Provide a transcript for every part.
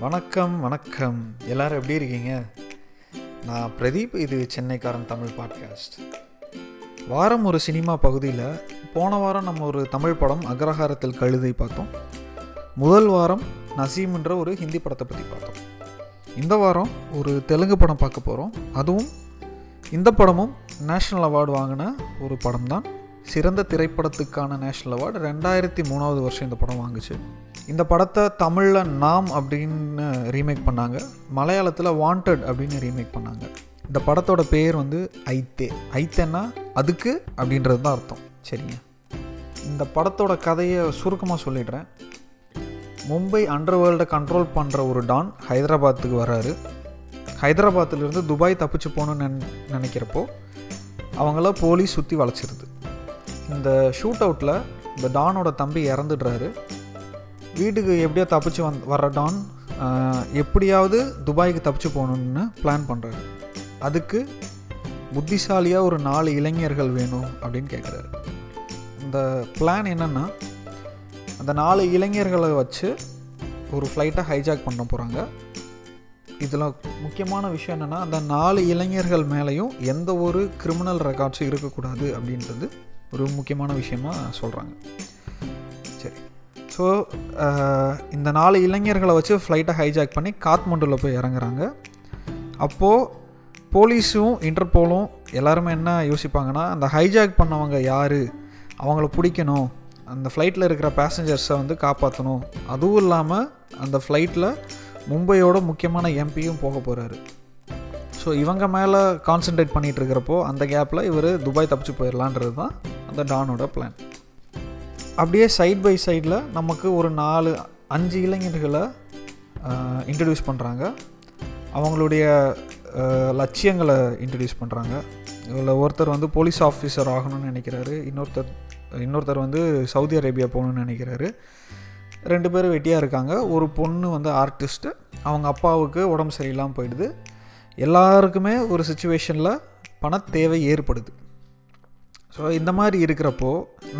வணக்கம் வணக்கம். எல்லாரும் எப்படி இருக்கீங்க? நான் பிரதீப் இது சென்னைக்காரன் தமிழ் பாட்காஸ்ட் வாரம் ஒரு சினிமா பகுதியில் போன வாரம் நம்ம ஒரு தமிழ் படம் அக்ரஹாரத்தில் கழுதை பார்த்தோம். முதல் வாரம் நசீம்ன்ற ஒரு ஹிந்தி படத்தை பற்றி பார்த்தோம். இந்த வாரம் ஒரு தெலுங்கு படம் பார்க்க போகிறோம் அதுவும் இந்த படமும் நேஷ்னல் அவார்டு வாங்கின ஒரு படம் தான் சிறந்த திரைப்படத்துக்கான நேஷ்னல் அவார்டு ரெண்டாயிரத்தி மூணாவது வருஷம் இந்த படம் வாங்குச்சு. இந்த படத்தை தமிழில் நாம் அப்படின்னு ரீமேக் பண்ணாங்க. மலையாளத்தில் வாண்டட் அப்படின்னு ரீமேக் பண்ணாங்க. இந்த படத்தோட பேர் வந்து ஐத்தே. ஐத்தேன்னா அதுக்கு அப்படின்றது தான் அர்த்தம். சரிங்க. இந்த படத்தோட கதையை சுருக்கமாக சொல்லிடுறேன். மும்பை அண்டர் வேர்ல்டை கண்ட்ரோல் பண்ணுற ஒரு டான் ஹைதராபாத்துக்கு வராரு. ஹைதராபாத்திலிருந்து துபாய் தப்பிச்சு போகணுன்னு நினைக்கிறப்போ அவங்கள போலீஸ் சுற்றி வளைச்சிருது. இந்த ஷூட் அவுட்டில் இந்த டானோட தம்பி இறந்துடுறாரு. வீட்டுக்கு எப்படியோ தப்பிச்சு வந் வர்ற டான் எப்படியாவது துபாய்க்கு தப்பிச்சு போகணுன்னு பிளான் பண்ணுறாரு அதுக்கு புத்திசாலியாக ஒரு நாலு இளைஞர்கள் வேணும் அப்படின்னு கேட்குறாரு இந்த பிளான் என்னென்னா அந்த நாலு இளைஞர்களை வச்சு ஒரு ஃப்ளைட்டை ஹைஜாக் பண்ண போகிறாங்க இதில் முக்கியமான விஷயம் என்னென்னா அந்த நாலு இளைஞர்கள் மேலேயும் எந்த ஒரு கிரிமினல் ரெக்கார்ட்ஸும் இருக்கக்கூடாது அப்படின்றது ஒரு முக்கியமான விஷயமாக சொல்கிறாங்க சரி. ஸோ இந்த நாலு இளைஞர்களை வச்சு ஃப்ளைட்டை ஹைஜாக் பண்ணி காத்மண்டுவில் போய் இறங்குறாங்க. அப்போது போலீஸும் இன்டர்போலும் எல்லாருமே என்ன யோசிப்பாங்கன்னா அந்த ஹைஜாக் பண்ணவங்க யார்? அவங்கள பிடிக்கணும். அந்த ஃப்ளைட்டில் இருக்கிற பேசஞ்சர்ஸை வந்து காப்பாற்றணும் அதுவும் இல்லாமல் அந்த ஃப்ளைட்டில் மும்பையோட முக்கியமான எம்பியும் போக போகிறாரு ஸோ இவங்க மேலே கான்சென்ட்ரேட் பண்ணிகிட்டு இருக்கிறப்போ அந்த கேப்பில் இவர் துபாய் தப்பிச்சு போயிடலான்றது தான் அந்த டானோட பிளான் அப்படியே சைட் பை சைடில் நமக்கு ஒரு நாலு அஞ்சு இளைஞர்களை இன்ட்ரடியூஸ் பண்ணுறாங்க அவங்களுடைய லட்சியங்களை இன்ட்ரடியூஸ் பண்ணுறாங்க இதில் ஒருத்தர் வந்து போலீஸ் ஆஃபீஸர் ஆகணும்னு நினைக்கிறாரு. இன்னொருத்தர் இன்னொருத்தர் வந்து சவுதி அரேபியா போகணும்னு நினைக்கிறாரு. ரெண்டு பேரும் வெட்டியாக இருக்காங்க. ஒரு பொண்ணு வந்து ஆர்டிஸ்ட்டு அவங்க அப்பாவுக்கு உடம்பு சரியில்லாமல் போயிடுது. எல்லாருக்குமே ஒரு சுச்சுவேஷனில் பண தேவை ஏற்படுது. ஸோ இந்த மாதிரி இருக்கிறப்போ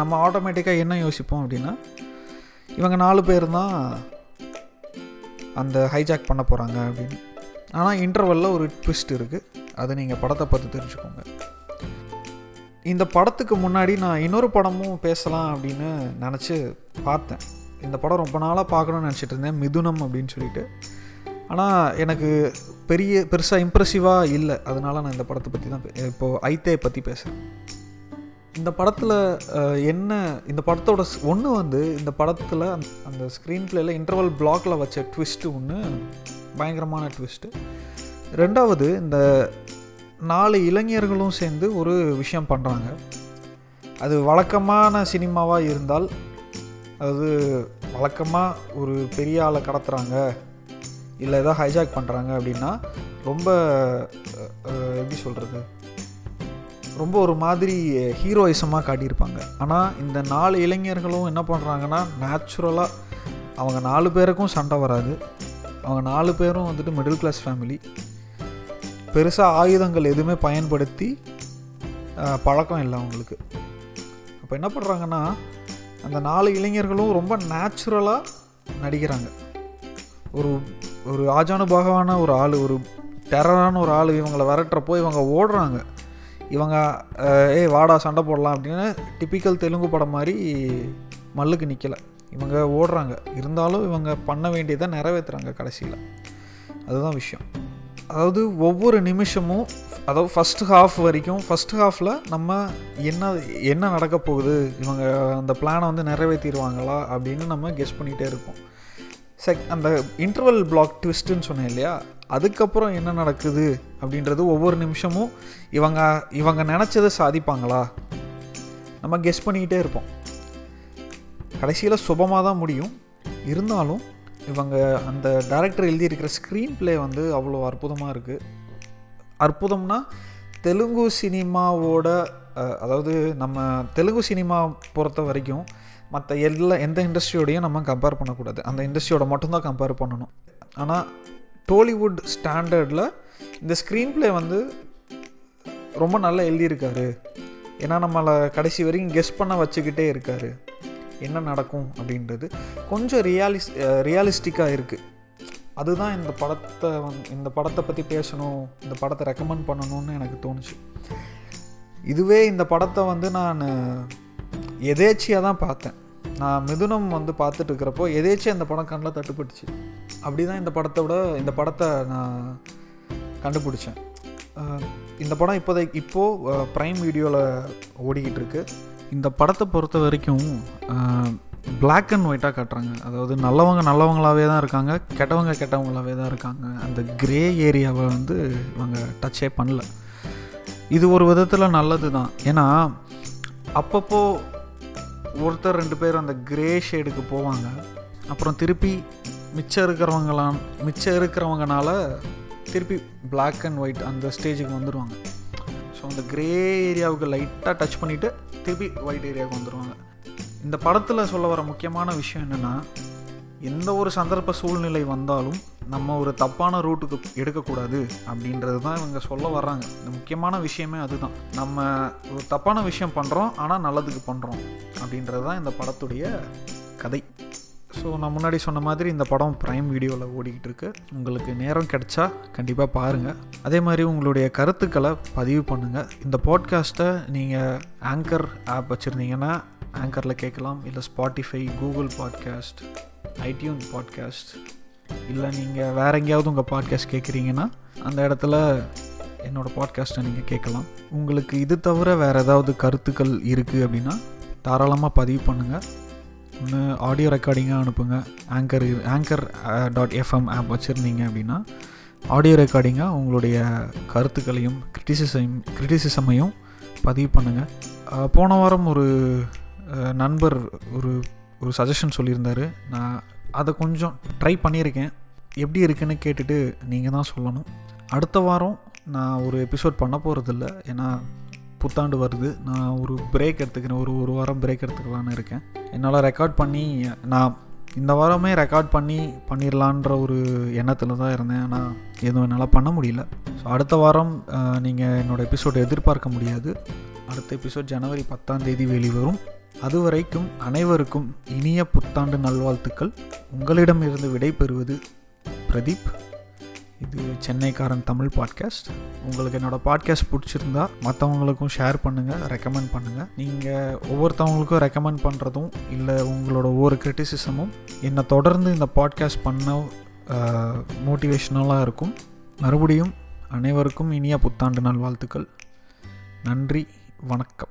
நம்ம ஆட்டோமேட்டிக்காக என்ன யோசிப்போம் அப்படின்னா இவங்க நாலு பேர் தான் அந்த ஹைஜாக் பண்ண போகிறாங்க அப்படின்னு. ஆனால் இன்டர்வெல்லில் ஒரு ட்விஸ்ட் இருக்குது அதை நீங்கள் படத்தை பார்த்து தெரிஞ்சுக்கோங்க. இந்த படத்துக்கு முன்னாடி நான் இன்னொரு படமும் பேசலாம் அப்படின்னு நினச்சி பார்த்தேன். இந்த படம் ரொம்ப நாளாக பார்க்கணும்னு நினச்சிட்டு இருந்தேன். மிதுனம் அப்படின்னு சொல்லிட்டு. ஆனால் எனக்கு பெரிய பெருசாக இம்ப்ரெசிவாக இல்லை. அதனால நான் இந்த படத்தை பற்றி தான் பே- இப்போது ஐத்தே பற்றி பேசுகிறேன் இந்த படத்தில் என்ன இந்த படத்தோட ஒன்று வந்து இந்த படத்தில் அந்த ஸ்க்ரீன் பிளேயில் இன்டர்வல் பிளாக்ல வச்ச ட்விஸ்ட்டு ஒன்று பயங்கரமான ட்விஸ்ட்டு ரெண்டாவது இந்த நாலு இளைஞர்களும் சேர்ந்து ஒரு விஷயம் பண்ணுறாங்க அது வழக்கமான சினிமாவாக இருந்தால் அது வழக்கமாக ஒரு பெரிய ஆளை கடத்துறாங்க. இல்லை ஏதோ ஹைஜாக் பண்ணுறாங்க அப்படின்னா ரொம்ப எப்படி சொல்கிறது ரொம்ப ஒரு மாதிரி ஹீரோயிசமாக காட்டியிருப்பாங்க. ஆனால் இந்த நாலு இளைஞர்களும் என்ன பண்ணுறாங்கன்னா நேச்சுரலாக அவங்க நாலு பேருக்கும் சண்டை வராது. அவங்க நாலு பேரும் வந்துட்டு மிடில் கிளாஸ் ஃபேமிலி பெருசாக ஆயுதங்கள் எதுவுமே பயன்படுத்தி பழக்கம் இல்லை அவங்களுக்கு. அப்போ என்ன பண்ணுறாங்கன்னா அந்த நாலு இளைஞர்களும் ரொம்ப நேச்சுரலாக நடிக்கிறாங்க. ஒரு ஒரு ஆஜானுபாகவான ஒரு ஆள் ஒரு டெரரான ஒரு ஆள் இவங்களை விரட்டுறப்போ இவங்க ஓடுறாங்க. இவங்க ஏய் வாடா சண்டை போடலாம் அப்படின்னு டிப்பிக்கல் தெலுங்கு படம் மாதிரி மல்லுக்கு நிற்கலை இவங்க ஓடுறாங்க. இருந்தாலும் இவங்க பண்ண வேண்டியதை நிறைவேற்றுறாங்க கடைசியில். அதுதான் விஷயம். அதாவது ஒவ்வொரு நிமிஷமும் அதாவது ஃபஸ்ட் ஹாஃப் வரைக்கும் ஃபஸ்ட் ஹாஃபில் நம்ம என்ன என்ன நடக்க போகுது? இவங்க அந்த பிளானை வந்து நிறைவேற்றிடுவாங்களா அப்படின்னு நம்ம கெஸ் பண்ணிகிட்டே இருப்போம். செக் அந்த இன்டர்வல் பிளாக் ட்விஸ்ட்டுன்னு சொன்னேன் இல்லையா? அதுக்கப்புறம் என்ன நடக்குது அப்படின்றது ஒவ்வொரு நிமிஷமும் இவங்க இவங்க நினச்சதை சாதிப்பாங்களா? நம்ம கெஸ் பண்ணிக்கிட்டே இருப்போம். கடைசியில் சுபமாக தான் முடியும். இருந்தாலும் இவங்க அந்த டேரக்டர் எழுதியிருக்கிற ஸ்க்ரீன் ப்ளே வந்து அவ்வளோ அற்புதமாக இருக்குது அற்புதம்னா தெலுங்கு சினிமாவோட அதாவது நம்ம தெலுங்கு சினிமா பொறுத்த வரைக்கும் மற்ற எல்லா எந்த இண்டஸ்ட்ரியோடையும் நம்ம கம்பேர் பண்ணக்கூடாது. அந்த இண்டஸ்ட்ரியோட மட்டும்தான் கம்பேர் பண்ணணும். ஆனால் டோலிவுட் ஸ்டாண்டர்டில் இந்த ஸ்க்ரீன் ப்ளே வந்து ரொம்ப நல்லா எழுதியிருக்காரு. ஏன்னா நம்மளை கடைசி வரைக்கும் கெஸ் பண்ண வச்சுக்கிட்டே இருக்காரு. என்ன நடக்கும் அப்படின்றது கொஞ்சம் ரியாலிஸ் ரியாலிஸ்டிக்காக இருக்குது அதுதான் இந்த படத்தை வந் இந்த படத்தை பற்றி பேசணும் இந்த படத்தை ரெக்கமெண்ட் பண்ணணும்னு எனக்கு தோணுச்சு. இதுவே இந்த படத்தை வந்து நான் எதேச்சியாக தான் பார்த்தேன். நான் மிதுனம் வந்து பார்த்துட்டு இருக்கிறப்போ எதேச்சியாக இந்த படம் கண்ணில் தட்டுப்பட்டுச்சு. அப்படி தான் இந்த படத்தோட இந்த படத்தை நான் கண்டுபிடிச்சேன். இந்த படம் இப்போதைக்கு இப்போது ப்ரைம் வீடியோவில் ஓடிக்கிட்டு இருக்கு. இந்த படத்தை பொறுத்த வரைக்கும் பிளாக் அண்ட் ஒயிட்டாக காட்டுறாங்க. அதாவது நல்லவங்க நல்லவங்களாகவே தான் இருக்காங்க கெட்டவங்க கெட்டவங்களாகவே தான் இருக்காங்க. அந்த கிரே ஏரியாவை வந்து இவங்க டச்சே பண்ணல. இது ஒரு விதத்தில் நல்லது தான் ஏன்னா அப்பப்போ ஒருத்தர் ரெண்டு பேர் அந்த கிரே ஷேடுக்கு போவாங்க. அப்புறம் திருப்பி மிச்சம் இருக்கிறவங்களாம் மிச்சம் இருக்கிறவங்கனால திருப்பி பிளாக் அண்ட் ஒயிட் அந்த ஸ்டேஜுக்கு வந்துடுவாங்க ஸோ அந்த கிரே ஏரியாவுக்கு லைட்டாக டச் பண்ணிவிட்டு திருப்பி ஒயிட் ஏரியாவுக்கு வந்துடுவாங்க இந்த படத்தில் சொல்ல வர முக்கியமான விஷயம் என்னென்னா எந்த ஒரு சந்தர்ப்ப சூழ்நிலை வந்தாலும் நம்ம ஒரு தப்பான ரூட்டுக்கு எடுக்கக்கூடாது அப்படின்றது தான் இவங்க சொல்ல வர்றாங்க. இந்த முக்கியமான விஷயமே அதுதான். நம்ம ஒரு தப்பான விஷயம் பண்ணுறோம் ஆனால் நல்லதுக்கு பண்ணுறோம் அப்படின்றது தான் இந்த படத்துடைய கதை. ஸோ நான் முன்னாடி சொன்ன மாதிரி இந்த படம் ப்ரைம் வீடியோவில் ஓடிக்கிட்டு இருக்கு. உங்களுக்கு நேரம் கிடைச்சா கண்டிப்பாக பாருங்கள் அதே மாதிரி உங்களுடைய கருத்துக்களை பதிவு பண்ணுங்கள் இந்த பாட்காஸ்ட்டை நீங்கள் ஆங்கர் ஆப் வச்சுருந்தீங்கன்னா ஆங்கரில் கேட்கலாம். இல்லை Spotify Google podcast iTunes podcast. இல்லை நீங்கள் வேறு எங்கேயாவது உங்கள் பாட்காஸ்ட் கேட்குறீங்கன்னா அந்த இடத்துல என்னோடய பாட்காஸ்ட்டை நீங்கள் கேட்கலாம். உங்களுக்கு இது தவிர வேறு ஏதாவது கருத்துக்கள் இருக்குது அப்படின்னா தாராளமாக பதிவு பண்ணுங்கள் ஒன்று ஆடியோ ரெக்கார்டிங்காக அனுப்புங்க. Anchor anchor dot FM app வச்சுருந்தீங்க அப்படின்னா ஆடியோ ரெக்கார்டிங்காக உங்களுடைய கருத்துக்களையும் கிரிட்டிசிசையும் கிரிட்டிசிசமையும் பதிவு பண்ணுங்கள் போன வாரம் ஒரு நண்பர் ஒரு ஒரு சஜஷன் சொல்லியிருந்தார். நான் அதை கொஞ்சம் ட்ரை பண்ணியிருக்கேன். எப்படி இருக்குன்னு கேட்டுட்டு நீங்கள் தான் சொல்லணும். அடுத்த வாரம் நான் ஒரு எபிசோட் பண்ண போகிறதில்ல ஏன்னா புத்தாண்டு வருது. நான் ஒரு பிரேக் எடுத்துக்கிறேன். ஒரு ஒரு வாரம் பிரேக் எடுத்துக்கலான்னு இருக்கேன். என்னால் ரெக்கார்ட் பண்ணி நான் இந்த வாரமே ரெக்கார்ட் பண்ணி பண்ணிடலான்ற ஒரு எண்ணத்தில் தான் இருந்தேன். ஆனால் எதுவும் என்னால் பண்ண முடியல. ஸோ அடுத்த வாரம் நீங்கள் என்னோடய எபிசோடை எதிர்பார்க்க முடியாது. அடுத்த எபிசோட் ஜனவரி பத்தாம் தேதி வெளிவரும். அதுவரைக்கும் அனைவருக்கும் இனிய புத்தாண்டு நல்வாழ்த்துக்கள். உங்களிடமிருந்து விடைபெறுவது பிரதீப். இது சென்னைக்காரன் தமிழ் பாட்காஸ்ட். உங்களுக்கு என்னோடய பாட்காஸ்ட் பிடிச்சிருந்தா மற்றவங்களுக்கும் ஷேர் பண்ணுங்கள் ரெக்கமெண்ட் பண்ணுங்கள் நீங்கள் ஒவ்வொருத்தவங்களுக்கும் ரெக்கமெண்ட் பண்ணுறதும் இல்லை உங்களோட ஒவ்வொரு கிரிட்டிசிசமும் என்னை தொடர்ந்து இந்த பாட்காஸ்ட் பண்ண மோட்டிவேஷ்னலாக இருக்கும். மறுபடியும் அனைவருக்கும் இனிய புத்தாண்டு நல்வாழ்த்துக்கள். நன்றி வணக்கம்.